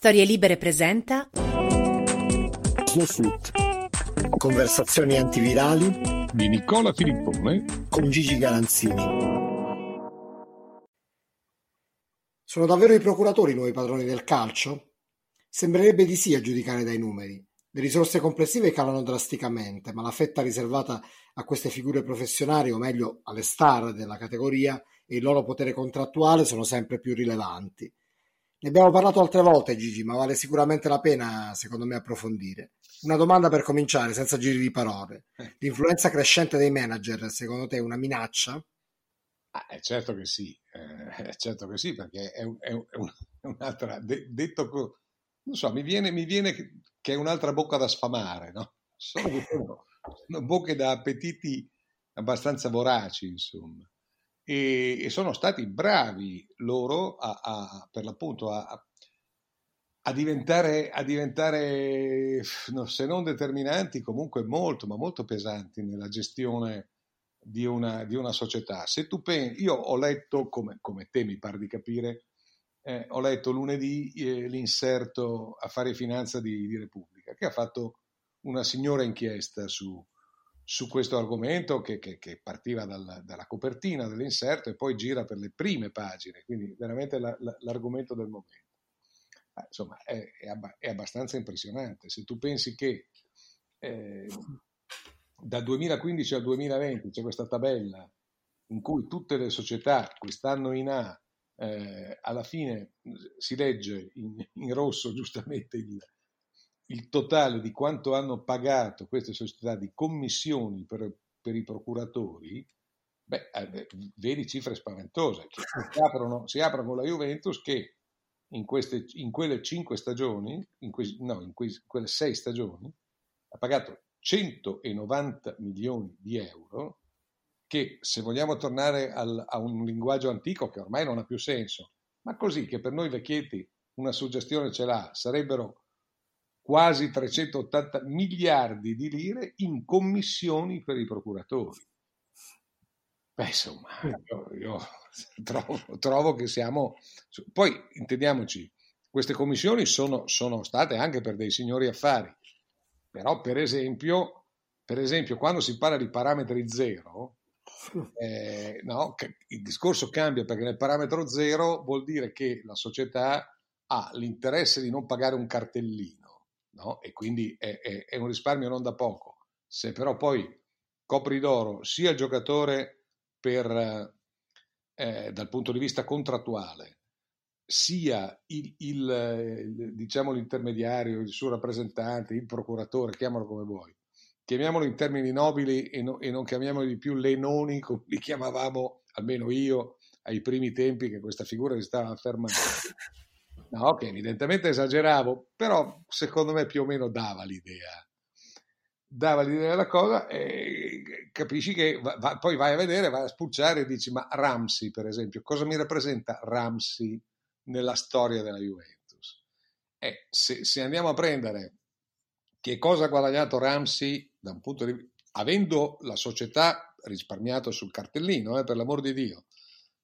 Storie Libere presenta Snowsuit. Conversazioni antivirali di Nicola Filippone con Gigi Galanzini. Sono davvero i procuratori i nuovi padroni del calcio? Sembrerebbe di sì a giudicare dai numeri. Le risorse complessive calano drasticamente, ma la fetta riservata a queste figure professionali, o meglio alle star della categoria, e il loro potere contrattuale sono sempre più rilevanti. Ne abbiamo parlato altre volte, Gigi, ma vale sicuramente la pena, secondo me, approfondire. Una domanda per cominciare, senza giri di parole. Eh. L'influenza crescente dei manager, secondo te, è una minaccia? Ah, certo che sì, eh, certo che sì, perché è, un, è, un, è un, un'altra, de, detto, non so, mi viene, mi viene che è un'altra bocca da sfamare, no? Sono, sono bocche da appetiti abbastanza voraci, insomma e, e sono stati bravi loro a, a, per l'appunto a, a diventare, a diventare se non determinanti, comunque molto, ma molto pesanti nella gestione di una, di una società. Se tu pensi, io ho letto, come, come te mi pare di capire, eh, ho letto lunedì eh, l'inserto Affari e Finanza di, di Repubblica, che ha fatto una signora inchiesta su, su questo argomento che, che, che partiva dal, dalla copertina dell'inserto e poi gira per le prime pagine, quindi veramente la, la, l'argomento del momento. Eh, insomma, è, è, ab- è, abbastanza impressionante. Se tu pensi che eh, dal 2015 al 2020 c'è questa tabella in cui tutte le società quest'anno in A eh, alla fine si legge in, in rosso giustamente il, il totale di quanto hanno pagato queste società di commissioni per, per i procuratori, beh, eh, vedi cifre spaventose. Cioè, si, aprono, si aprono con la Juventus che in, queste, in quelle cinque stagioni, in que, no, in, que, quelle sei stagioni, ha pagato 190 milioni di euro, che se vogliamo tornare al, a un linguaggio antico che ormai non ha più senso, ma così che per noi vecchietti una suggestione ce l'ha, sarebbero quasi 380 miliardi di lire in commissioni per i procuratori. Beh, insomma, io, io trovo, trovo, che siamo... Poi, intendiamoci, queste commissioni sono, sono, state anche per dei signori affari, però per esempio, per esempio quando si parla di parametri zero, eh, no, il discorso cambia perché nel parametro zero vuol dire che la società ha l'interesse di non pagare un cartellino no? e quindi è, è, è, un risparmio non da poco. Se però poi copri d'oro sia il giocatore per, eh, dal punto di vista contrattuale, sia il, il, diciamo l'intermediario, il suo rappresentante, il procuratore, chiamalo come vuoi, chiamiamolo in termini nobili e, no, e non chiamiamoli di più lenoni come li chiamavamo, almeno io, ai primi tempi che questa figura si stava affermando. No, che evidentemente esageravo, però secondo me più o meno dava l'idea. Dava l'idea della cosa e capisci che va, va, poi vai a vedere, vai a spulciare e dici ma Ramsey per esempio, cosa mi rappresenta Ramsey nella storia della Juventus? Eh, se, se andiamo a prendere che cosa ha guadagnato Ramsey da un punto di vista, avendo la società risparmiato sul cartellino, eh, per l'amor di Dio,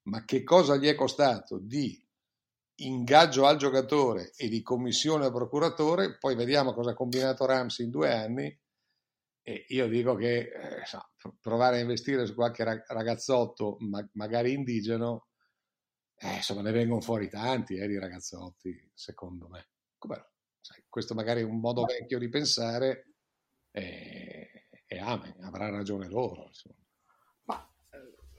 ma che cosa gli è costato di ingaggio al giocatore e di commissione al procuratore, poi vediamo cosa ha combinato Ramsey in due anni e io dico che eh, provare a investire su qualche ragazzotto, ma, magari indigeno, eh, insomma ne vengono fuori tanti eh, di ragazzotti, secondo me. Come, sai, questo magari è un modo vecchio di pensare e, e amen, avrà ragione loro. Insomma. Ma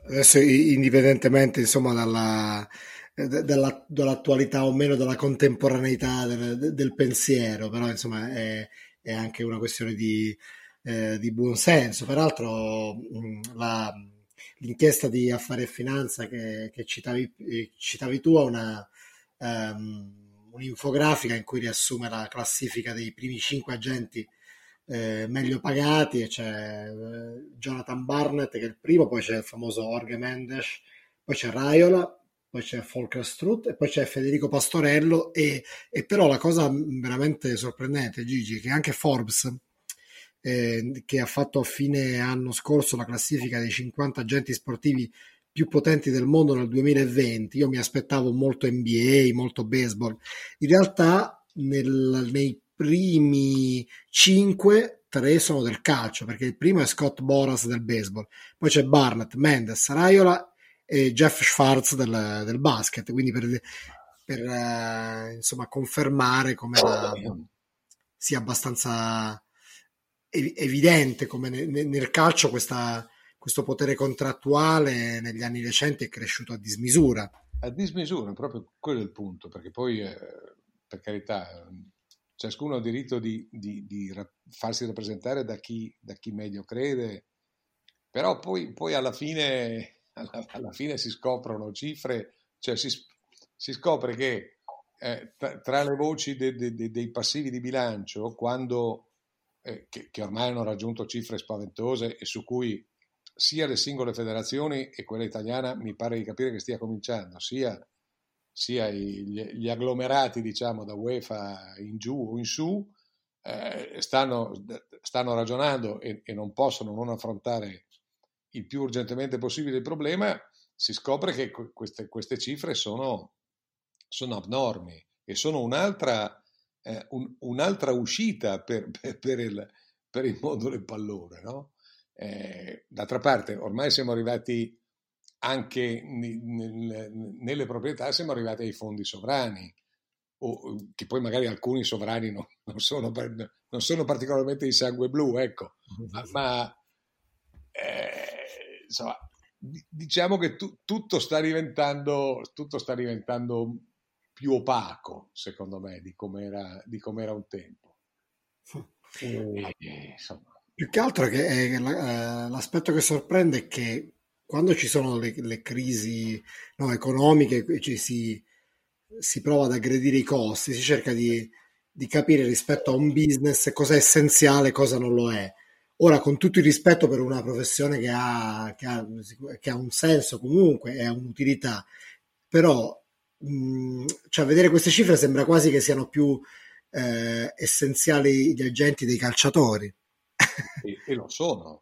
adesso indipendentemente insomma dalla della, dell'attualità o meno della contemporaneità del, del pensiero, però insomma è, è, anche una questione di, eh, di buon senso. Peraltro la, l'inchiesta di Affari e Finanza che, che citavi, citavi, tu ha una, um, un'infografica in cui riassume la classifica dei primi cinque agenti eh, meglio pagati e c'è eh, Jonathan Barnett che è il primo, poi c'è il famoso Jorge Mendes, poi c'è Raiola, poi c'è Volker Strutt e poi c'è Federico Pastorello e, e, però la cosa veramente sorprendente Gigi è che anche Forbes eh, che ha fatto a fine anno scorso la classifica dei 50 agenti sportivi più potenti del mondo nel 2020 io mi aspettavo molto NBA, molto baseball. In realtà nel, nei primi cinque, tre sono del calcio, perché il primo è Scott Boras del baseball, poi c'è Barnett, Mendes, Raiola e Jeff Schwartz del, del basket, quindi per, per uh, insomma confermare come la, sia abbastanza evidente come nel, nel calcio questa, questo potere contrattuale negli anni recenti è cresciuto a dismisura. A dismisura, proprio quello è il punto, perché poi, eh, per carità, ciascuno ha diritto di, di, di farsi rappresentare da chi, da chi, meglio crede, però poi, poi alla, fine, alla, alla, fine, si scoprono cifre, cioè si, si scopre che eh, tra, le voci de, de, de, dei passivi di bilancio, quando, eh, che, che ormai hanno raggiunto cifre spaventose e su cui sia le singole federazioni e quella italiana mi pare di capire che stia cominciando, sia sia gli, gli agglomerati diciamo da UEFA in giù o in su eh, stanno, stanno, ragionando e, e, non possono non affrontare il più urgentemente possibile il problema, si scopre che queste, queste cifre sono, sono, abnormi e sono un'altra, eh, un, un'altra uscita per, per, per, il, per, il, mondo del pallone. No? Eh, d'altra parte, ormai siamo arrivati anche nelle proprietà siamo arrivati ai fondi sovrani, o, che poi magari alcuni sovrani non, non, sono, non sono, particolarmente di sangue blu, ecco, ma, ma eh, insomma, diciamo che tu, tutto, sta diventando, tutto sta diventando più opaco, secondo me, di come era, com'era un tempo. E, Più che altro che eh, l'aspetto che sorprende è che quando ci sono le, le crisi no, economiche, ci si, si, prova ad aggredire i costi, si cerca di, di capire rispetto a un business cosa è essenziale e cosa non lo è. Ora, con tutto il rispetto per una professione che ha, che ha, che ha un senso comunque e ha un'utilità, però mh, cioè, vedere queste cifre sembra quasi che siano più eh, essenziali gli agenti dei calciatori. E, e lo sono.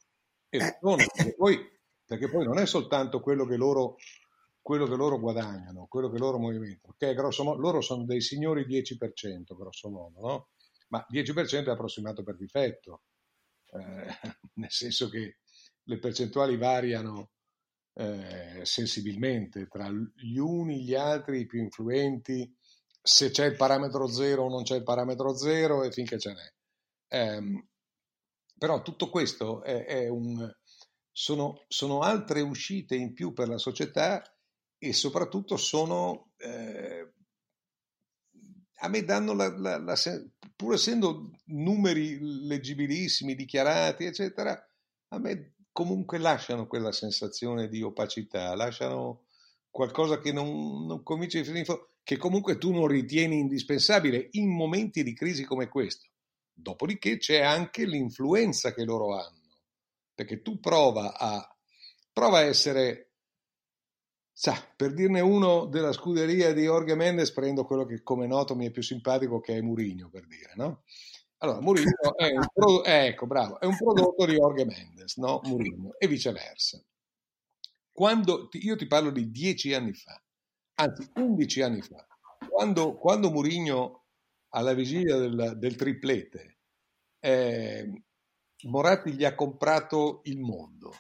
E lo eh. sono. E poi perché poi non è soltanto quello che loro, quello che loro guadagnano, quello che loro movimentano, grosso modo, loro sono dei signori 10%, grosso modo, no? ma 10% è approssimato per difetto, eh, nel senso che le percentuali variano eh, sensibilmente tra gli uni, gli altri, i più influenti, se c'è il parametro zero o non c'è il parametro zero e finché ce n'è. Eh, però tutto questo è, è un, sono, sono, altre uscite in più per la società e soprattutto sono, eh, a me danno la, la, la, pur essendo numeri leggibilissimi, dichiarati, eccetera, a me comunque lasciano quella sensazione di opacità, lasciano qualcosa che non, non comincia a finire, che comunque tu non ritieni indispensabile in momenti di crisi come questo. Dopodiché c'è anche l'influenza che loro hanno perché tu prova a, prova a essere, sa, per dirne uno della scuderia di Jorge Mendes, prendo quello che come noto mi è più simpatico, che è Murigno, per dire, no? Allora, Murigno è un, pro, eh, ecco, bravo, è un prodotto di Jorge Mendes, no? Murigno, e viceversa. Quando, io ti parlo di dieci anni fa, anzi undici anni fa, quando, quando Murigno alla vigilia del, del triplete eh, Moratti gli ha comprato il mondo,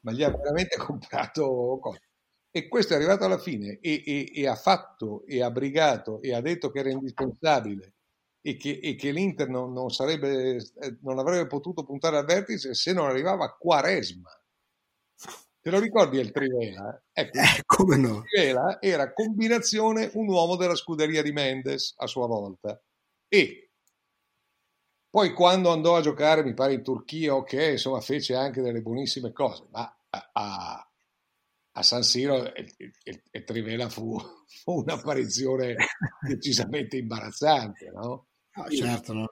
ma gli ha veramente comprato cose. E questo è arrivato alla fine e, e, e, ha fatto e ha brigato e ha detto che era indispensabile e che, e che l'Inter non, non, sarebbe, eh, non avrebbe potuto puntare al vertice se non arrivava a Quaresma. Te lo ricordi il Trivela? Ecco, eh, come no? Trivela era combinazione un uomo della scuderia di Mendes a sua volta e poi quando andò a giocare, mi pare in Turchia, ok, insomma fece anche delle buonissime cose, ma a, a San Siro e, e, e Trivela fu, fu, un'apparizione decisamente imbarazzante, no? Ah, certo, no,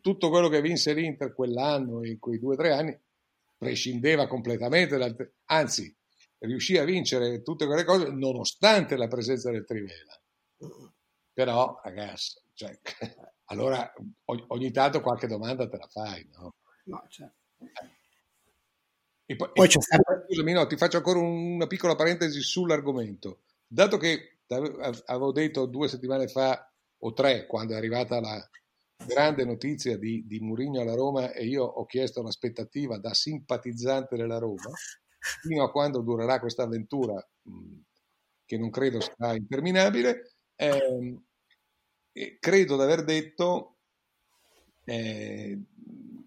Tutto quello che vinse l'Inter quell'anno, in quei due o tre anni, prescindeva completamente, dal, anzi riuscì a vincere tutte quelle cose nonostante la presenza del Trivela. Però, ragazzi, cioè, allora ogni tanto qualche domanda te la fai, no? No, certo. E poi, poi c'è sempre... Scusami, no, ti faccio ancora una piccola parentesi sull'argomento. Dato che avevo detto due settimane fa o tre quando è arrivata la grande notizia di, di Murigno alla Roma e io ho chiesto l'aspettativa da simpatizzante della Roma fino a quando durerà questa avventura che non credo sarà interminabile. Eh, credo di aver detto eh,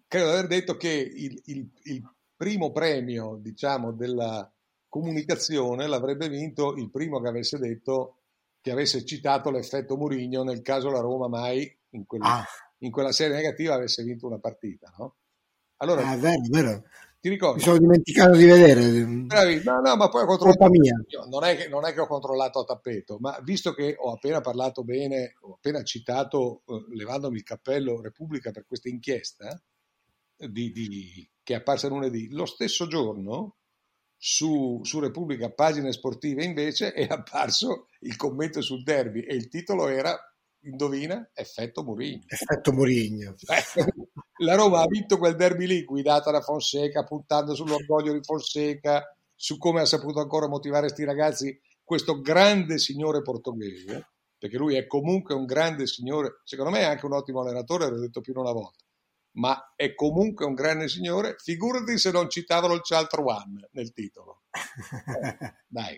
credo di aver detto che il, il, il primo premio diciamo della comunicazione l'avrebbe vinto il primo che avesse detto che avesse citato l'effetto Murigno nel caso la Roma mai in, quel, ah. in quella serie negativa avesse vinto una partita no? allora ah, vero, vero. Ti ricordi? Mi sono dimenticato di vedere. Bravi. No, no, ma poi ho controllato. Non è, che, non è che ho controllato a tappeto, ma visto che ho appena parlato bene, ho appena citato, eh, levandomi il cappello, Repubblica per questa inchiesta di, di, che è apparsa lunedì, lo stesso giorno su, su, Repubblica Pagine Sportive invece è apparso il commento sul derby e il titolo era indovina? Effetto Murigno. Effetto Murigno. la Roma ha vinto quel derby lì, guidata da Fonseca, puntando sull'orgoglio di Fonseca, su come ha saputo ancora motivare questi ragazzi, questo grande signore portoghese, perché lui è comunque un grande signore, secondo me è anche un ottimo allenatore, l'ho detto più di una volta, ma è comunque un grande signore, figurati se non citavano il Cialtro One nel titolo. Dai.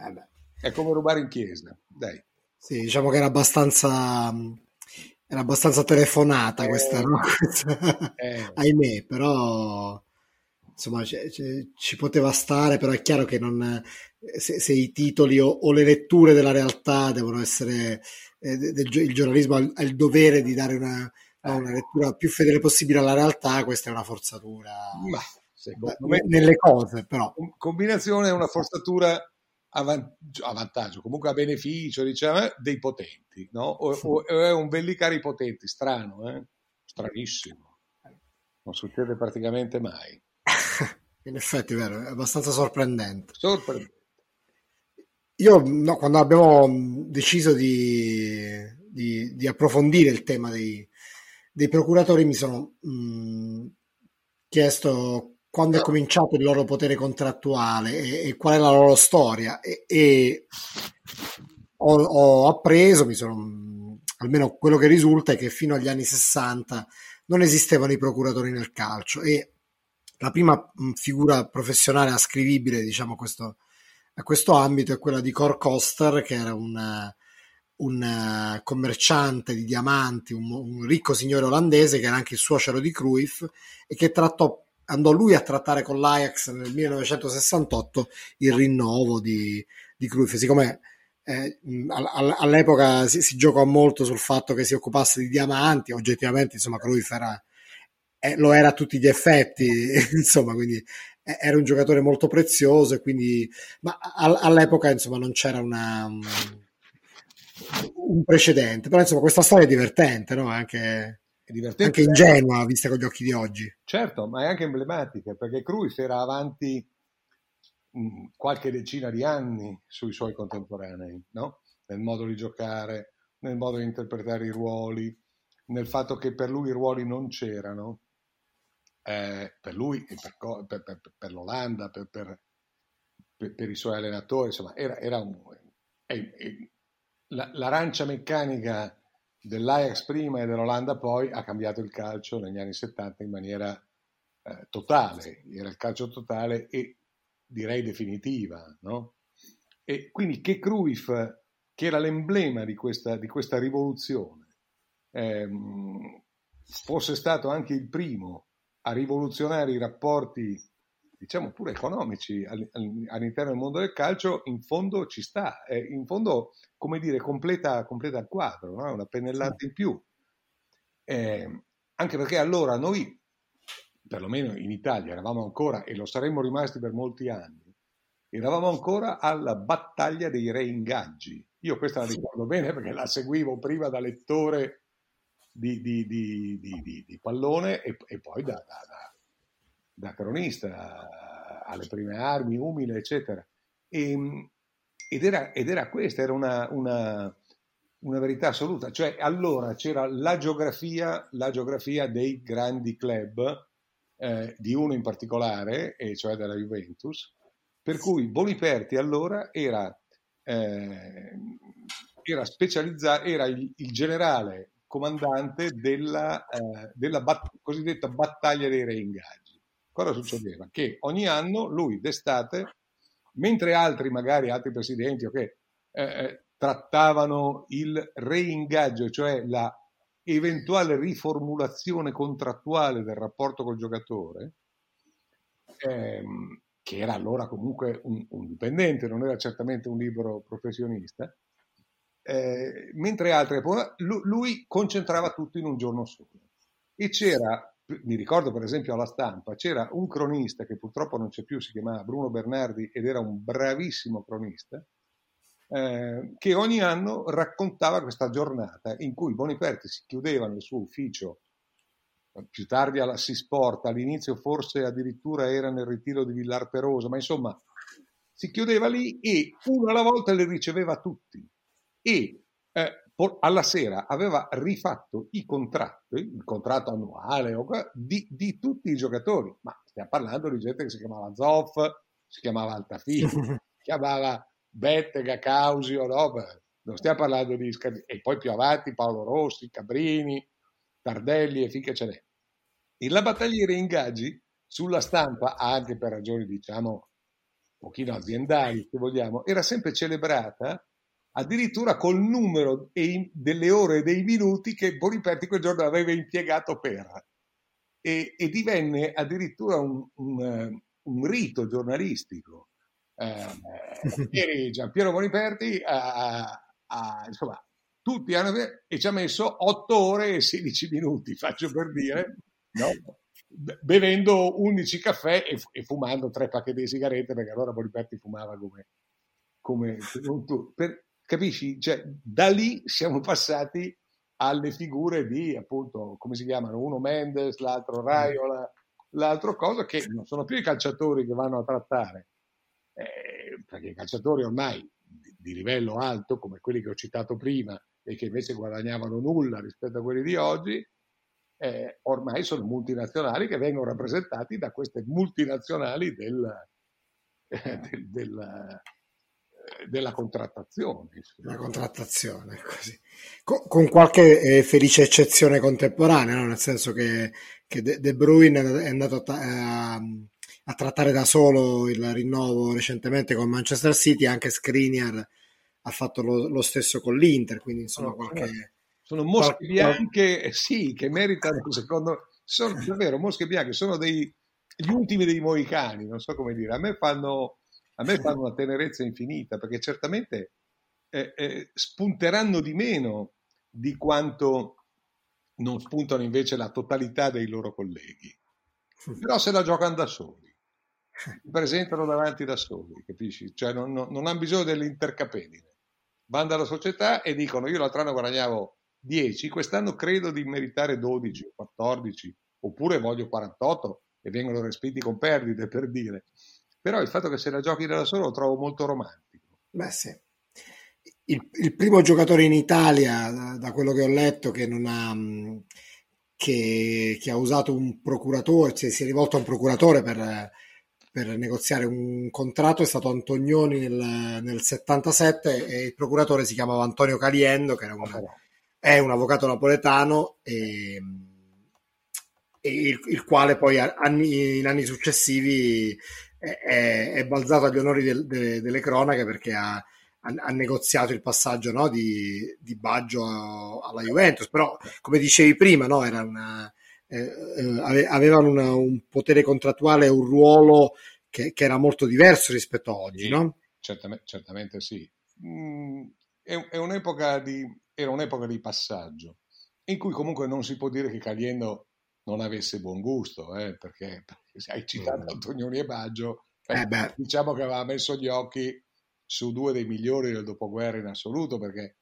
Eh è come rubare in chiesa, dai. Sì, diciamo che era abbastanza, era abbastanza telefonata eh, questa, no? eh. ahimè, però insomma c- c- ci poteva stare, però è chiaro che non, se, se i titoli o, o, le letture della realtà devono essere, eh, del, il giornalismo ha, il dovere di dare una, no, una, lettura più fedele possibile alla realtà, questa è una forzatura Ma, me, nelle cose, però. Combinazione è una forzatura a vantaggio, comunque a beneficio diciamo, dei potenti, no? o, o, è un bellicare i potenti, strano, eh? stranissimo, non succede praticamente mai. In effetti, vero, è abbastanza sorprendente. Sorprendente. Io, no, quando abbiamo deciso di, di, di approfondire il tema dei, dei procuratori, mi sono mh, chiesto quando è cominciato il loro potere contrattuale e, e qual è la loro storia. E, e ho, ho, appreso, mi sono, almeno quello che risulta è che fino agli anni 60 non esistevano i procuratori nel calcio e la prima figura professionale ascrivibile diciamo, questo, a questo ambito è quella di Cor Coster che era un, un commerciante di diamanti, un, un, ricco signore olandese che era anche il suocero di Cruyff e che trattò andò lui a trattare con l'Ajax nel 1968 il rinnovo di, di Cruyff, siccome eh, all'epoca si, si, giocò molto sul fatto che si occupasse di diamanti, oggettivamente insomma Cruyff era, eh, lo era a tutti gli effetti, insomma quindi eh, era un giocatore molto prezioso e quindi ma all'epoca insomma non c'era una, un precedente, però insomma questa storia è divertente, no? Anche è divertente. Anche ingenua, vista con gli occhi di oggi. Certo, ma è anche emblematica, perché Cruyff era avanti mh, qualche decina di anni sui suoi contemporanei, no? nel modo di giocare, nel modo di interpretare i ruoli, nel fatto che per lui i ruoli non c'erano, eh, per lui e per, per, per, per l'Olanda, per, i suoi allenatori, insomma, era, era un, è, è, la, l'arancia meccanica dell'Ajax prima e dell'Olanda poi ha cambiato il calcio negli anni 70 in maniera eh, totale, era il calcio totale e direi definitiva. No? E quindi che Cruyff, che era l'emblema di questa, di questa rivoluzione, ehm, fosse stato anche il primo a rivoluzionare i rapporti diciamo pure economici all'interno del mondo del calcio, in fondo ci sta, in fondo, come dire, completa, completa il quadro, no? una pennellata in più. Eh, anche perché allora noi, perlomeno in Italia, eravamo ancora, e lo saremmo rimasti per molti anni, eravamo ancora alla battaglia dei reingaggi. Io questa la ricordo bene perché la seguivo prima da lettore di, di, di, di pallone e, e, poi da, da, da da cronista alle prime armi, umile, eccetera. E, ehm, ed, era, ed, era, questa, era una, una, una, verità assoluta. Cioè, allora c'era la geografia, la geografia dei grandi club, eh, di uno in particolare, e cioè della Juventus, per cui Boniperti allora era, eh, era specializzato, era il, il generale comandante della, eh, della bat- cosiddetta battaglia dei reingaggi. Cosa succedeva? Che ogni anno lui d'estate, mentre altri, magari altri presidenti, okay, eh, eh trattavano il reingaggio, cioè la eventuale riformulazione contrattuale del rapporto col giocatore, ehm, che era allora comunque un, un, dipendente, non era certamente un libero professionista, eh, mentre altri, lui concentrava tutto in un giorno solo. E c'era, mi ricordo per esempio alla stampa, c'era un cronista che purtroppo non c'è più, si chiamava Bruno Bernardi ed era un bravissimo cronista, eh, che ogni anno raccontava questa giornata in cui Boniperti si chiudeva nel suo ufficio, più tardi alla Sisport, all'inizio forse addirittura era nel ritiro di Villar Perosa, ma insomma si chiudeva lì e uno alla volta le riceveva tutti. E eh, alla sera aveva rifatto i contratti, il contratto annuale di, di, tutti i giocatori, ma stiamo parlando di gente che si chiamava Zoff, si chiamava Altafini, si chiamava Bettega, Causio, no? non stiamo parlando di... E poi più avanti Paolo Rossi, Cabrini, Tardelli e finché ce n'è. E la battaglia dei ingaggi sulla stampa, anche per ragioni diciamo un pochino aziendali se vogliamo, era sempre celebrata addirittura col numero delle ore e dei minuti che Boniperti quel giorno aveva impiegato per. E, e divenne addirittura un, un, un rito giornalistico eh, Giampiero Boniperti ha, ha, insomma, tutti hanno e ci ha messo 8 ore e 16 minuti, faccio per dire, no? bevendo 11 caffè e, e, fumando tre pacchetti di sigarette, perché allora Boniperti fumava come, come. Per, capisci? Cioè, da lì siamo passati alle figure di, appunto, come si chiamano? Uno Mendes, l'altro Raiola, l'altro cosa, che non sono più i calciatori che vanno a trattare, eh, perché i calciatori ormai di, di, livello alto, come quelli che ho citato prima e che invece guadagnavano nulla rispetto a quelli di oggi, eh, ormai sono multinazionali che vengono rappresentati da queste multinazionali del, eh, del, del della contrattazione. La contrattazione, così. Con, con qualche eh, felice eccezione contemporanea, no? nel senso che, che De, De Bruyne è andato a, a, a trattare da solo il rinnovo recentemente con Manchester City, anche Skriniar ha fatto lo, lo stesso con l'Inter, quindi insomma qualche... Sono mosche qualche... bianche, eh, sì, che meritano, secondo... Sono davvero mosche bianche, sono dei, gli ultimi dei moicani, non so come dire. A me fanno, a me fanno una tenerezza infinita, perché certamente eh, eh, spunteranno di meno di quanto non spuntano invece la totalità dei loro colleghi. Però se la giocano da soli si presentano davanti da soli, capisci? Cioè non, non, non hanno bisogno dell'intercapedine. Vanno dalla società e dicono io l'altro anno guadagnavo 10, quest'anno credo di meritare 12 o 14, oppure voglio 48 e vengono respinti con perdite per dire. Però il fatto che se la giochi da solo lo trovo molto romantico. Beh sì. Il, il primo giocatore in Italia, da, da, quello che ho letto, che non ha... Che, che ha usato un procuratore, cioè si è rivolto a un procuratore per per negoziare un contratto è stato Antonioni nel, nel 77 e il procuratore si chiamava Antonio Caliendo che un, è un avvocato napoletano e, e il, il, quale poi anni, in anni successivi è, è, balzato agli onori del, de, delle cronache perché ha, ha, ha negoziato il passaggio no, di, di, Baggio alla Juventus però come dicevi prima no, era una eh, eh avevano una, un potere contrattuale un ruolo che, che, era molto diverso rispetto a oggi, sì, no? Certamente, certamente sì. Mm, è, è un'epoca di, era un'epoca di passaggio in cui comunque non si può dire che Caliendo non avesse buon gusto, eh, perché, perché hai citato mm. Antonioni e Baggio, eh, eh diciamo che aveva messo gli occhi su due dei migliori del dopoguerra in assoluto, perché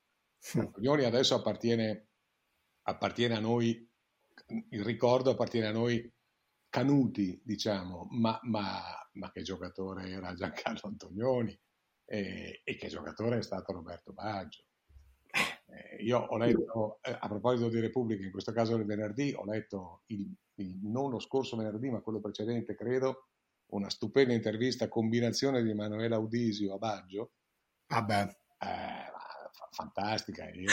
mm. Antonioni adesso appartiene, appartiene a noi il ricordo appartiene a noi canuti, diciamo, ma, ma, ma che giocatore era Giancarlo Antonioni e, e, che giocatore è stato Roberto Baggio. Eh, io ho letto, eh, a proposito di Repubblica, in questo caso il venerdì, ho letto il, il, non lo scorso venerdì, ma quello precedente, credo, una stupenda intervista, combinazione di Emanuele Audisio a Baggio. Vabbè. Eh, fantastica, io,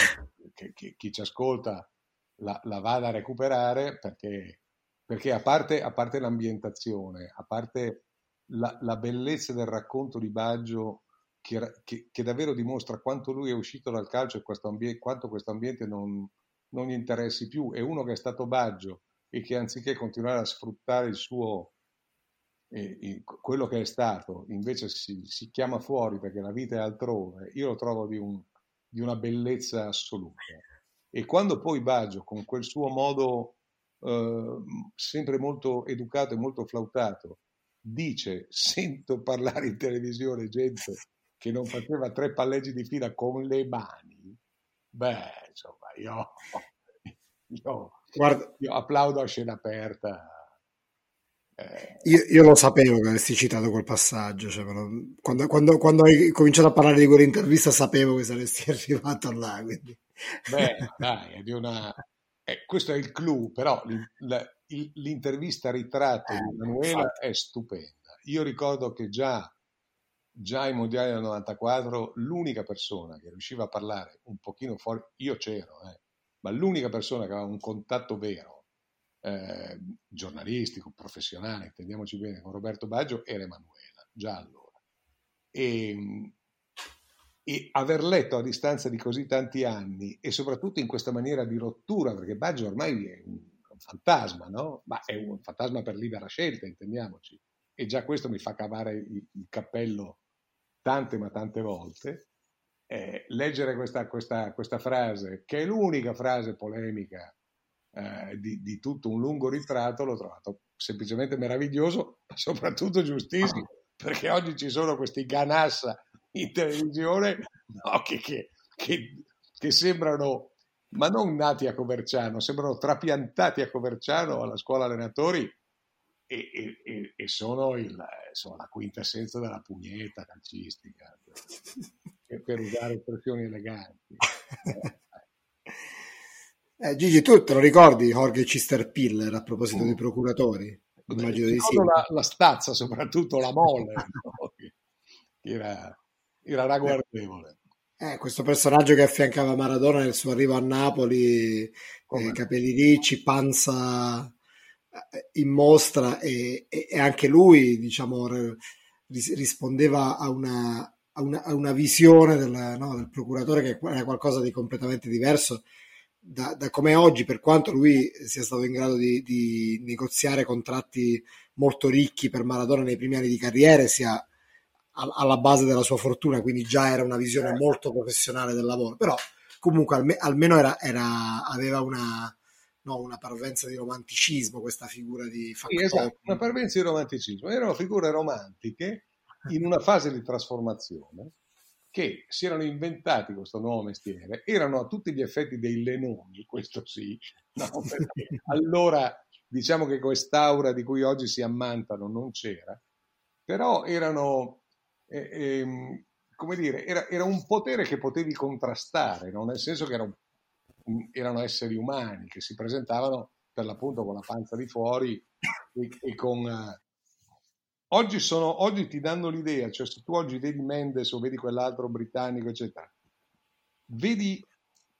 che, che, chi ci ascolta la, la, vada a recuperare perché, perché a, parte, a, parte, l'ambientazione, a parte la, la, bellezza del racconto di Baggio che, che, che, davvero dimostra quanto lui è uscito dal calcio e questo ambiente, quanto questo ambiente non, non gli interessi più, è uno che è stato Baggio e che anziché continuare a sfruttare il suo, eh, quello che è stato, invece si, si, chiama fuori perché la vita è altrove, io lo trovo di, un, di una bellezza assoluta. E quando poi Baggio, con quel suo modo eh, sempre molto educato e molto flautato, dice, sento parlare in televisione gente che non faceva tre palleggi di fila con le mani, beh, insomma, io, io, Guarda, io applaudo a scena aperta. Eh, io, io, lo sapevo che avresti citato quel passaggio, cioè, quando, quando, quando, hai cominciato a parlare di quell'intervista sapevo che saresti arrivato là. Quindi. Beh, dai, è di una... Eh, questo è il clou, però l'intervista ritratto eh, di Emanuela è stupenda. Io ricordo che già, già ai mondiali del 94 l'unica persona che riusciva a parlare un pochino fuori, io c'ero, eh, ma l'unica persona che aveva un contatto vero, eh, giornalistico, professionale, intendiamoci bene, con Roberto Baggio era Emanuela, già allora. E, e aver letto a distanza di così tanti anni e soprattutto in questa maniera di rottura, perché Baggio ormai è un, un fantasma, no? Ma è un fantasma per libera scelta, intendiamoci. E già questo mi fa cavare il, il cappello tante ma tante volte. Eh, leggere questa, questa, questa, frase, che è l'unica frase polemica eh, di, di, tutto un lungo ritratto, l'ho trovato semplicemente meraviglioso, ma soprattutto giustissimo, perché oggi ci sono questi ganassa in televisione no, che, che, che, che, sembrano, ma non nati a Coverciano, sembrano trapiantati a Coverciano alla scuola allenatori e, e, e sono, il, sono, la quintessenza della pugnetta calcistica, per usare espressioni eleganti. Eh, Gigi, tu te lo ricordi Jorge Cisterpiller a proposito mm. dei procuratori? Immagino di sì. La, la, stazza, soprattutto la mole, no? era era ragguardevole. Eh, questo personaggio che affiancava Maradona nel suo arrivo a Napoli, eh, capelli ricci, panza eh, in mostra e, e, e anche lui, diciamo, rispondeva a una, a una, a una visione del, no, del, procuratore che era qualcosa di completamente diverso da, da come oggi, per quanto lui sia stato in grado di, di negoziare contratti molto ricchi per Maradona nei primi anni di carriera, sia alla base della sua fortuna, quindi già era una visione certo. molto professionale del lavoro, però comunque alme, almeno era, era, aveva una, no, una parvenza di romanticismo questa figura di sì, esatto, una parvenza di romanticismo, erano figure romantiche in una fase di trasformazione che si erano inventati questo nuovo mestiere, erano a tutti gli effetti dei lenoni, questo sì, no? allora diciamo che quest'aura di cui oggi si ammantano non c'era, però erano eh, eh, come dire, era, era, un potere che potevi contrastare, no? nel senso che erano, erano, esseri umani che si presentavano per l'appunto con la panza di fuori e, e con... Uh, oggi, sono, oggi ti danno l'idea, cioè se tu oggi vedi Mendes o vedi quell'altro britannico, eccetera, vedi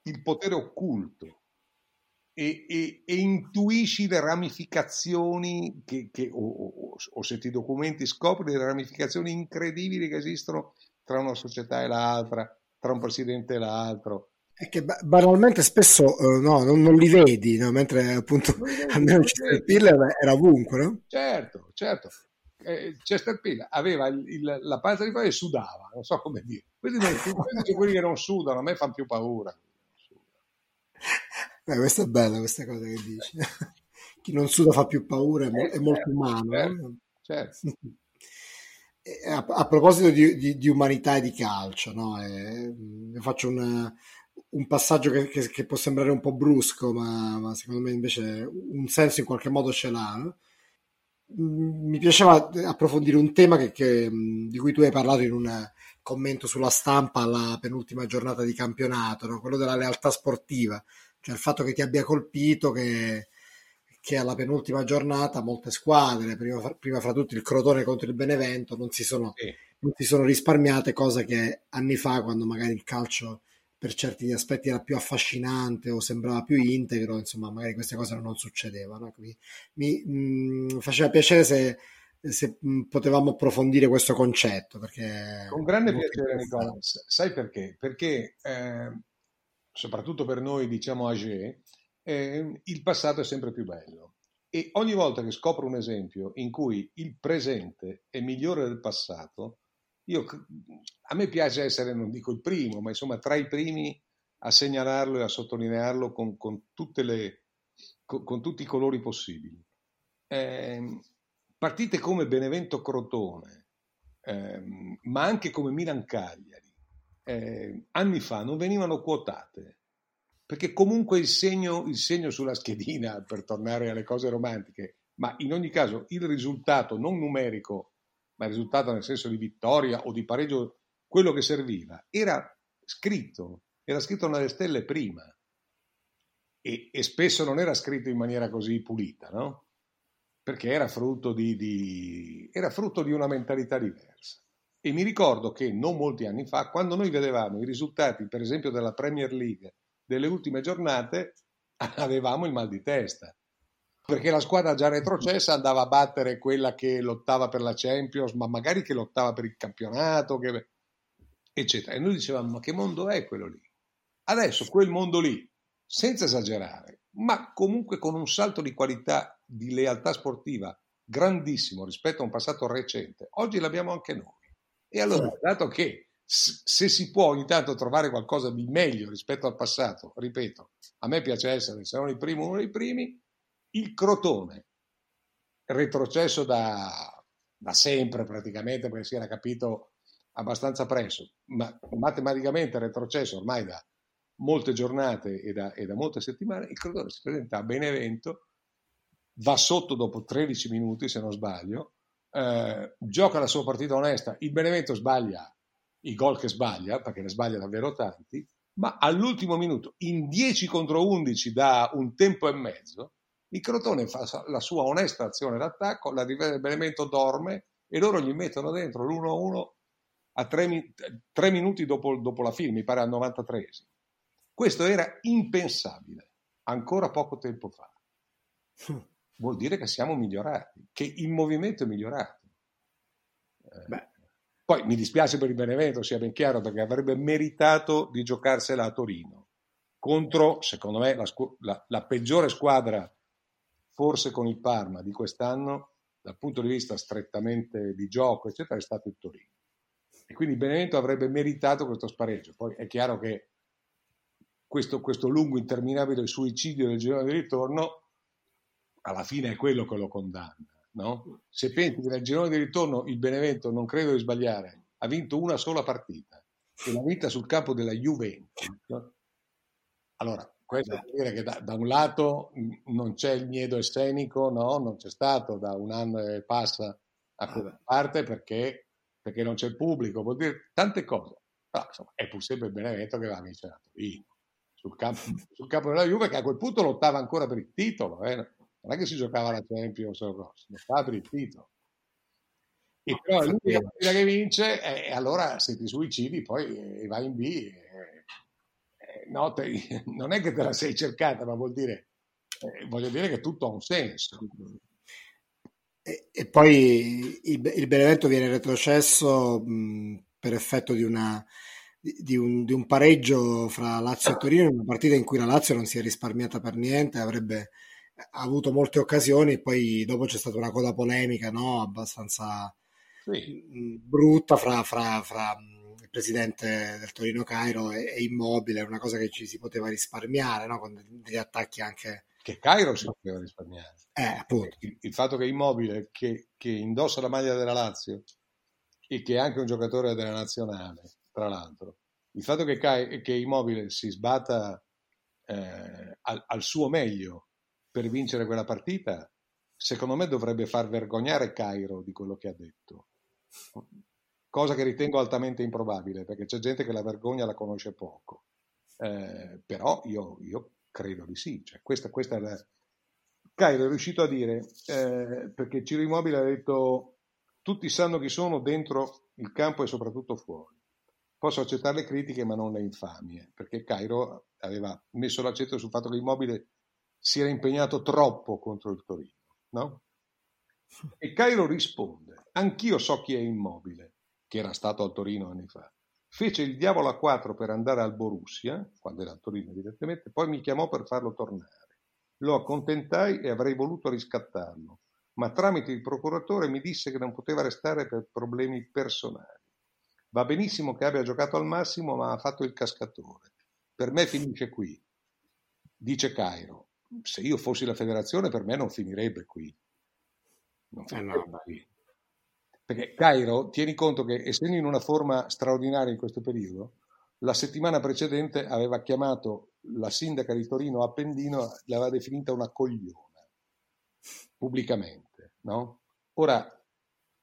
il potere occulto e, e, e, intuisci le ramificazioni che, che o, o, o, se ti documenti scopri le ramificazioni incredibili che esistono tra una società e l'altra, tra un presidente e l'altro. È che banalmente spesso uh, no, non, non, li vedi, no? mentre appunto almeno Chesterfield era ovunque, no? Certo, certo. Eh, Chesterfield aveva il, il, la panza di fuori e sudava, non so come dire. Questi quelli che non sudano, a me fanno più paura. Beh, questa è bella questa cosa che dici. Chi non suda fa più paura, è, mo- è molto certo, umano. Certo, certo. A, a, proposito di, di, di, umanità e di calcio, no? eh, faccio un, un passaggio che, che, che, può sembrare un po' brusco, ma, ma, secondo me invece un senso in qualche modo ce l'ha. No? Mm, mi piaceva approfondire un tema che, di cui tu hai parlato in un commento sulla stampa alla penultima giornata di campionato, no? quello della lealtà sportiva cioè il fatto che ti abbia colpito che, che alla penultima giornata molte squadre, prima, prima, fra tutti il Crotone contro il Benevento, non si sono, sì. non si sono risparmiate, cosa che anni fa, quando magari il calcio per certi aspetti era più affascinante o sembrava più integro, insomma, magari queste cose non succedevano. Mi, mi mh, faceva piacere se, se potevamo approfondire questo concetto. Perché Con grande piacere, Nicola. Sai perché? Perché eh, soprattutto per noi, diciamo, age, eh, il passato è sempre più bello. E ogni volta che scopro un esempio in cui il presente è migliore del passato, io, a me piace essere, non dico il primo, ma insomma tra i primi a segnalarlo e a sottolinearlo con, con, le, con, con tutti i colori possibili. Eh, partite come Benevento Crotone, eh, ma anche come Milan Cagliari, eh, anni fa non venivano quotate perché comunque il segno, il segno sulla schedina, per tornare alle cose romantiche, ma in ogni caso il risultato non numerico, ma il risultato nel senso di vittoria o di pareggio, quello che serviva, era scritto, era scritto nelle stelle prima e, e spesso non era scritto in maniera così pulita, no? Perché era frutto di, di, era frutto di una mentalità diversa. E mi ricordo che non molti anni fa, quando noi vedevamo i risultati, per esempio, della Premier League delle ultime giornate avevamo il mal di testa perché la squadra già retrocessa andava a battere quella che lottava per la Champions, ma magari che lottava per il campionato, che... eccetera. E noi dicevamo, ma che mondo è quello lì? Adesso quel mondo lì, senza esagerare, ma comunque con un salto di qualità, di lealtà sportiva grandissimo rispetto a un passato recente, oggi l'abbiamo anche noi. E allora, dato che se si può ogni tanto trovare qualcosa di meglio rispetto al passato, ripeto, a me piace essere, se non il primo, uno dei primi, il Crotone, retrocesso da, da sempre praticamente, perché si era capito abbastanza presto, ma matematicamente retrocesso ormai da molte giornate e da, e da molte settimane, il Crotone si presenta a Benevento, va sotto dopo 13 minuti se non sbaglio, eh, gioca la sua partita onesta, il Benevento sbaglia i gol che sbaglia, perché ne sbaglia davvero tanti, ma all'ultimo minuto, in 10 contro 11 da un tempo e mezzo, il Crotone fa la sua onesta azione d'attacco, la Benevento dorme e loro gli mettono dentro l'1-1 a 3, minuti dopo, dopo, la fine, mi pare al 93 Questo era impensabile ancora poco tempo fa. Vuol dire che siamo migliorati, che il movimento è migliorato. Beh, poi mi dispiace per il Benevento, sia ben chiaro, perché avrebbe meritato di giocarsela a Torino contro, secondo me, la, la, la peggiore squadra, forse con il Parma di quest'anno, dal punto di vista strettamente di gioco, eccetera, è stato il Torino. E quindi Benevento avrebbe meritato questo spareggio. Poi è chiaro che questo, questo lungo, interminabile suicidio del girone di ritorno, alla fine è quello che lo condanna. No? Se pensi che nel girone di ritorno il Benevento, non credo di sbagliare, ha vinto una sola partita e l'ha vinta sul campo della Juventus. Allora, questo vuol dire che da, da, un lato non c'è il miedo escenico, no? non c'è stato da un anno e passa a quella parte perché, perché non c'è il pubblico, vuol dire tante cose. Però insomma, è pur sempre Benevento che va a vincere Torino sul campo, sul campo della Juve che a quel punto lottava ancora per il titolo. Eh? non è che si giocava la Champions o cose, si giocava per il titolo. E però l'unica partita che vince e, allora se ti suicidi poi e vai in B. No, te, non è che te la sei cercata, ma vuol dire, eh, voglio dire che tutto ha un senso. E, e poi il, il, Benevento viene retrocesso mh, per effetto di, una, di, un, di, un, pareggio fra Lazio e Torino, in una partita in cui la Lazio non si è risparmiata per niente, avrebbe avuto molte occasioni, poi dopo c'è stata una coda polemica no? abbastanza sì. Brutta fra, fra, fra, presidente del Torino Cairo e, e, Immobile, una cosa che ci si poteva risparmiare no? con degli attacchi anche... Che Cairo si poteva risparmiare. Eh, appunto. Il, il fatto che Immobile, che, che, indossa la maglia della Lazio e che è anche un giocatore della nazionale, tra l'altro, il fatto che, che Immobile si sbatta eh, al, al suo meglio per vincere quella partita, secondo me dovrebbe far vergognare Cairo di quello che ha detto. Cosa che ritengo altamente improbabile, perché c'è gente che la vergogna la conosce poco. Eh, però io, io, credo di sì. Cioè, questa, questa è la... Cairo è riuscito a dire, eh, perché Ciro Immobile ha detto tutti sanno chi sono dentro il campo e soprattutto fuori. posso accettare le critiche ma non le infamie, perché Cairo aveva messo l'accento sul fatto che l'immobile si era impegnato troppo contro il Torino, no? E Cairo risponde, anch'io so chi è immobile, che era stato al Torino anni fa. Fece il diavolo a quattro per andare al Borussia, quando era al Torino evidentemente, poi mi chiamò per farlo tornare. Lo accontentai e avrei voluto riscattarlo, ma tramite il procuratore mi disse che non poteva restare per problemi personali. Va benissimo che abbia giocato al massimo, ma ha fatto il cascatore. Per me finisce qui. Dice Cairo. Se io fossi la federazione, per me non finirebbe qui. Non finirebbe eh no. qui. Perché Cairo, tieni conto che essendo in una forma straordinaria in questo periodo, la settimana precedente aveva chiamato la sindaca di Torino Appendino, l'aveva definita una cogliona, pubblicamente. No? Ora,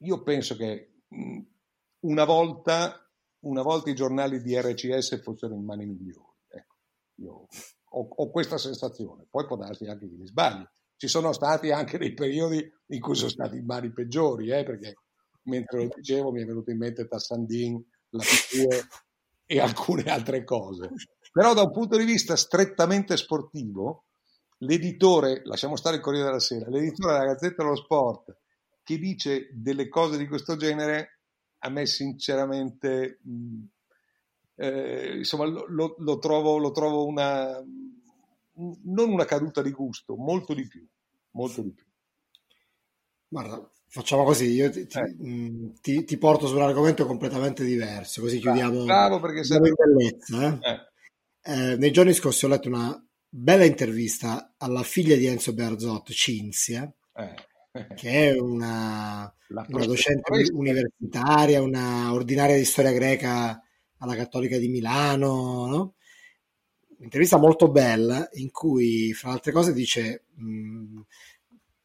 io penso che una volta, una volta i giornali di RCS fossero in mani migliori. Ecco, io ho, ho, questa sensazione, poi può darsi anche che mi sbagli. Ci sono stati anche dei periodi in cui sono stati in mani peggiori, eh, perché mentre lo dicevo mi è venuto in mente Tassandin, la PTE e alcune altre cose. Però da un punto di vista strettamente sportivo, l'editore, lasciamo stare il Corriere della Sera, l'editore della Gazzetta dello Sport che dice delle cose di questo genere, a me sinceramente, mh, eh, insomma, lo, lo, lo, trovo, lo trovo una, non una caduta di gusto, molto di più, molto di più. Guarda, Facciamo così, io ti, eh. Mm, ti, ti, porto su un argomento completamente diverso, così chiudiamo bravo perché sei... bellezza. Eh? Eh. nei giorni scorsi ho letto una bella intervista alla figlia di Enzo Berzot, Cinzia, eh. che è una, una docente universitaria, una ordinaria di storia greca alla Cattolica di Milano, no? Un'intervista molto bella in cui, fra altre cose, dice... Mh, mm,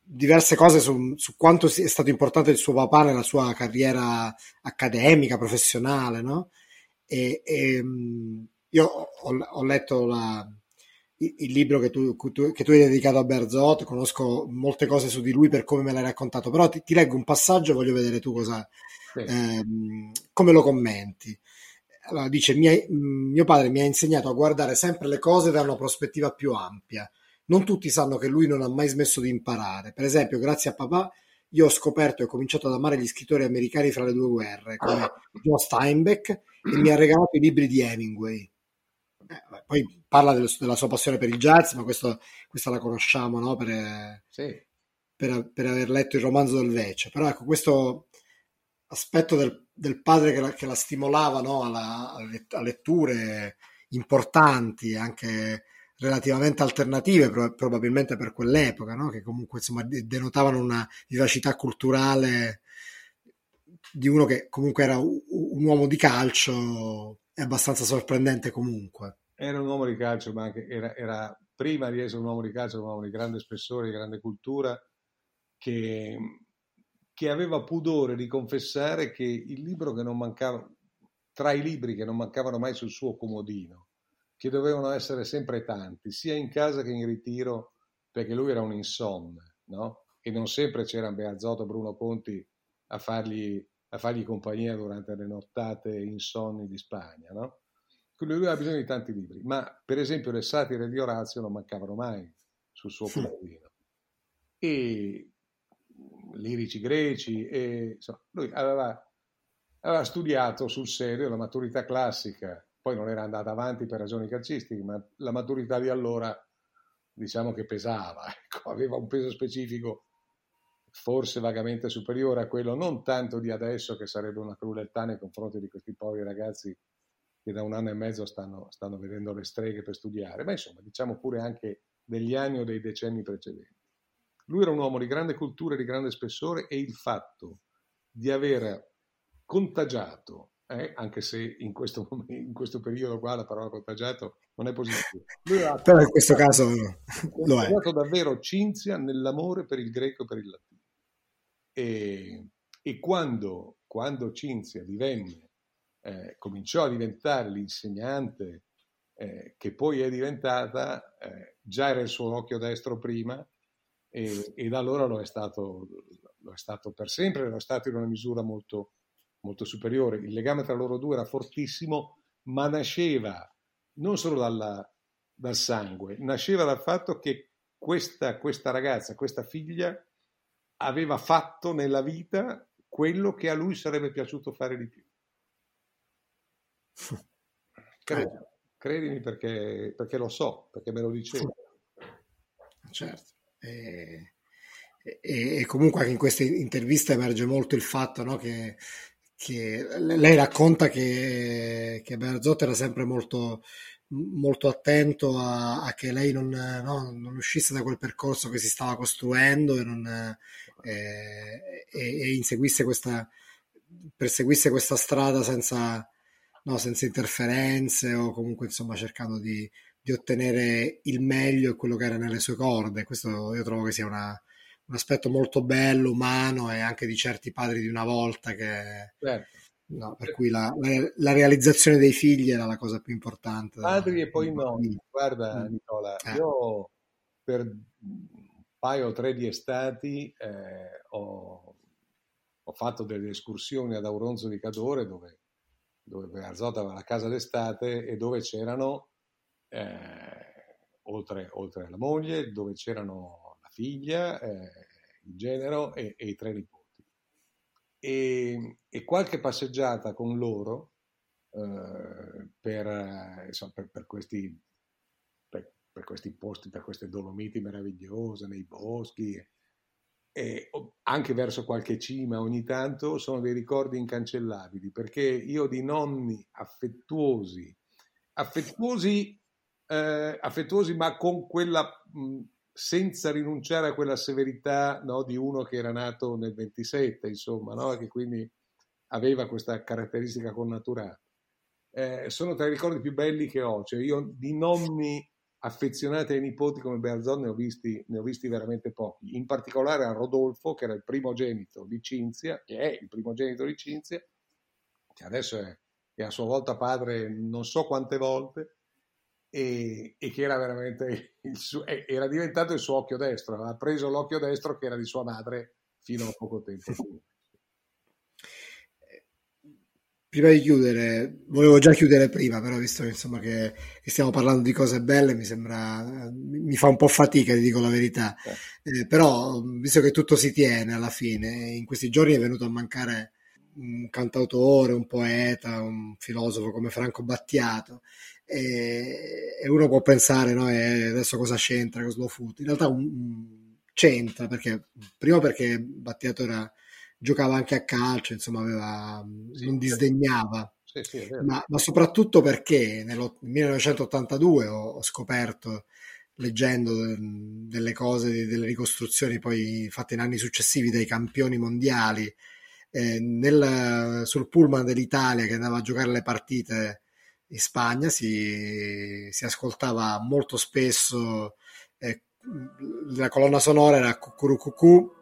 diverse cose su, su, quanto è stato importante il suo papà nella sua carriera accademica, professionale, no? E, e io ho, ho letto la, il, il, libro che tu, che tu, hai dedicato a Berzot, conosco molte cose su di lui per come me l'hai raccontato, però ti, ti leggo un passaggio e voglio vedere tu cosa, sì. ehm, come lo commenti. Allora, dice, mio padre mi ha insegnato a guardare sempre le cose da una prospettiva più ampia non tutti sanno che lui non ha mai smesso di imparare. Per esempio, grazie a papà, io ho scoperto e ho cominciato ad amare gli scrittori americani fra le due guerre, come John Steinbeck, e mi ha regalato i libri di Hemingway. Eh, poi parla del, della sua passione per il jazz, ma questo, questa la conosciamo no? per, sì. per, per, aver letto il romanzo del Vecchio. Però ecco, questo aspetto del, del padre che la, che la stimolava no? Alla, a letture importanti, anche relativamente alternative, probabilmente per quell'epoca, no? che comunque insomma, denotavano una vivacità culturale di uno che comunque era un uomo di calcio, è abbastanza sorprendente comunque. Era un uomo di calcio, ma anche era, era prima di essere un uomo di calcio, un uomo di grande spessore, di grande cultura, che, che aveva pudore di confessare che il libro che non mancava, tra i libri che non mancavano mai sul suo comodino, che dovevano essere sempre tanti, sia in casa che in ritiro, perché lui era un insonne, no? E non sempre c'erano Beazzotto e Bruno Conti a fargli, a fargli, compagnia durante le nottate insonni di Spagna, no? Quindi lui aveva bisogno di tanti libri, ma per esempio le satire di Orazio non mancavano mai sul suo comodino. E lirici greci, e, insomma, lui aveva, aveva studiato sul serio la maturità classica poi non era andata avanti per ragioni calcistiche, ma la maturità di allora diciamo che pesava, ecco, aveva un peso specifico forse vagamente superiore a quello non tanto di adesso che sarebbe una crudeltà nei confronti di questi poveri ragazzi che da un anno e mezzo stanno, stanno vedendo le streghe per studiare, ma insomma diciamo pure anche degli anni o dei decenni precedenti. Lui era un uomo di grande cultura e di grande spessore e il fatto di aver contagiato eh, anche se in questo, in questo, periodo qua la parola contagiato non è positiva. Però in questo caso lo è. davvero Cinzia nell'amore per il greco e per il latino. E, e quando, quando, Cinzia divenne, eh, cominciò a diventare l'insegnante eh, che poi è diventata, eh, già era il suo occhio destro prima e, e da allora lo è, stato, lo è stato per sempre, lo è stato in una misura molto molto superiore, il legame tra loro due era fortissimo, ma nasceva non solo dalla, dal sangue, nasceva dal fatto che questa, questa ragazza, questa figlia, aveva fatto nella vita quello che a lui sarebbe piaciuto fare di più. Credimi, credimi perché, perché, lo so, perché me lo dicevo. Certo. E, e, e, comunque anche in questa intervista emerge molto il fatto no, che, che, lei racconta che, che Berzotto era sempre molto, molto attento a, a che lei non, no, non, uscisse da quel percorso che si stava costruendo e, non, eh, e, e inseguisse questa, perseguisse questa strada senza, no, senza interferenze o comunque insomma cercando di, di, ottenere il meglio e quello che era nelle sue corde. Questo io trovo che sia una, un aspetto molto bello, umano e anche di certi padri di una volta che... Certo. No, per cui la, la, la, realizzazione dei figli era la cosa più importante. Padri e poi nonni. Guarda, mm. Nicola, eh. io per un paio o tre di estati eh, ho, ho, fatto delle escursioni ad Auronzo di Cadore dove dove Arzota aveva la casa d'estate e dove c'erano, eh, oltre, oltre, alla moglie, dove c'erano figlia, eh, il genero e, e, i tre nipoti. E, e qualche passeggiata con loro eh, per, insomma, per, per, questi, per, per, questi, posti, per queste dolomiti meravigliose, nei boschi, e anche verso qualche cima ogni tanto, sono dei ricordi incancellabili, perché io di nonni affettuosi, affettuosi, eh, affettuosi ma con quella, mh, senza rinunciare a quella severità no, di uno che era nato nel 27, insomma, no, che quindi aveva questa caratteristica connaturata. Eh, sono tra i ricordi più belli che ho, cioè io di nonni affezionati ai nipoti come Bearzon ne ho, visti, ne ho visti veramente pochi, in particolare a Rodolfo che era il primogenito di Cinzia, che è il primogenito di Cinzia, che adesso è, è a sua volta padre non so quante volte, e, e, che era veramente il suo, era diventato il suo occhio destro, aveva preso l'occhio destro che era di sua madre fino a poco tempo prima. prima di chiudere, volevo già chiudere prima, però visto che, insomma, che, che stiamo parlando di cose belle, mi sembra, mi fa un po' fatica, ti dico la verità. Eh. Eh, però, visto che tutto si tiene alla fine, in questi giorni è venuto a mancare un cantautore, un poeta, un filosofo come Franco Battiato. E, e uno può pensare, no, adesso cosa c'entra con Slow Food? In realtà un, c'entra, perché, prima perché Battiato era giocava anche a calcio, insomma, aveva, sì, non disdegnava. Sì, sì, ma, ma, soprattutto perché nel 1982 ho, ho scoperto, leggendo delle cose, delle ricostruzioni poi fatte in anni successivi dai campioni mondiali, eh, nel, sul pullman dell'Italia che andava a giocare le partite in Spagna si, si ascoltava molto spesso eh, la colonna sonora era Cucurucucù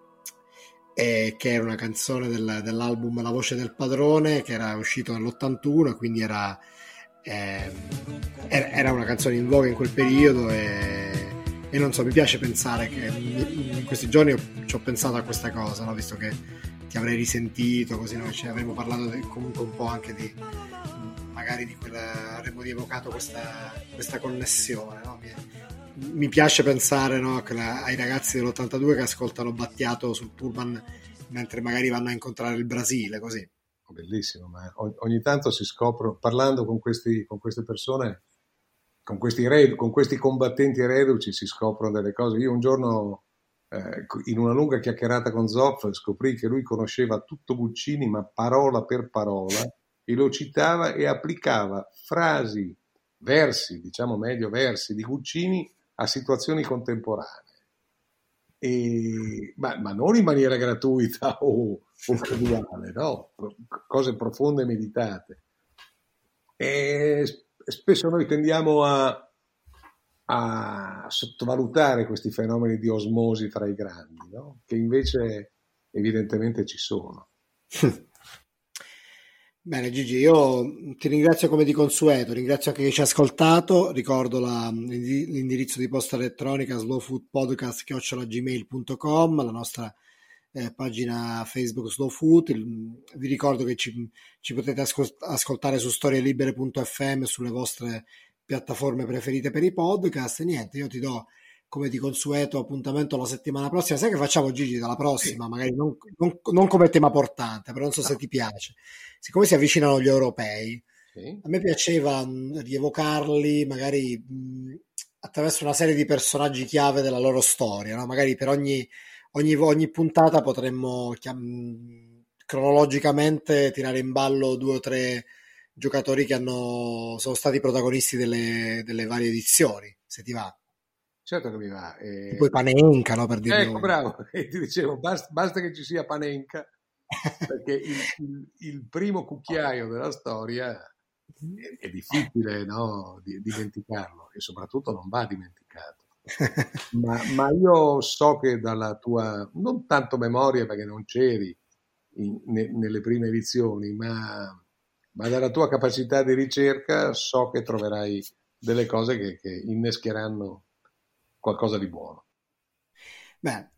eh, che era una canzone del, dell'album La voce del padrone che era uscito nell'81 e quindi era, eh, era una canzone in voga in quel periodo e, e, non so, mi piace pensare che in questi giorni ho, ci ho pensato a questa cosa, no? visto che ti avrei risentito, così noi ci avremmo parlato di, comunque un po' anche di magari di quella avremmo rievocato questa, questa connessione. No? Mi, mi piace pensare no, ai ragazzi dell'82 che ascoltano Battiato sul pullman mentre magari vanno a incontrare il Brasile, così. Bellissimo, ma ogni tanto si scoprono, parlando con, questi, con queste persone, con questi, re, con questi combattenti reduci, si scoprono delle cose. Io un giorno, in una lunga chiacchierata con Zoff, scoprì che lui conosceva tutto Guccini, ma parola per parola, e lo citava e applicava frasi, versi, diciamo meglio versi di Guccini a situazioni contemporanee. E, ma, ma, non in maniera gratuita o, o casuale, no? cose profonde e meditate. E spesso noi tendiamo a, a sottovalutare questi fenomeni di osmosi tra i grandi, no? che invece evidentemente ci sono. Bene Gigi, io ti ringrazio come di consueto, ringrazio anche chi ci ha ascoltato, ricordo la, l'indirizzo di posta elettronica slowfoodpodcast.gmail.com, la nostra eh, pagina Facebook Slow Food. Vi ricordo che ci, ci potete ascol- ascoltare su storielibere.fm sulle vostre piattaforme preferite per i podcast. E niente, io ti do come di consueto appuntamento la settimana prossima. Sai che facciamo Gigi dalla prossima? Magari non, non, non come tema portante, però non so no. se ti piace. Siccome si avvicinano gli europei, sì. a me piaceva mh, rievocarli magari mh, attraverso una serie di personaggi chiave della loro storia, no? magari per ogni ogni, ogni puntata potremmo chiam- cronologicamente tirare in ballo due o tre giocatori che hanno, sono stati protagonisti delle, delle varie edizioni, se ti va. Certo che mi va. E... Poi Panenka, no? Per dire ecco, bravo, e ti dicevo, basta, basta, che ci sia Panenka, perché il, il, il, primo cucchiaio della storia è, è difficile no? dimenticarlo e soprattutto non va dimenticato ma, ma, io so che dalla tua, non tanto memoria perché non c'eri in, ne, nelle prime edizioni, ma, ma, dalla tua capacità di ricerca so che troverai delle cose che, che innescheranno qualcosa di buono. Beh,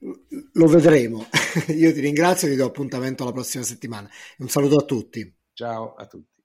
lo vedremo. Io ti ringrazio e ti do appuntamento la prossima settimana. Un saluto a tutti. Ciao a tutti.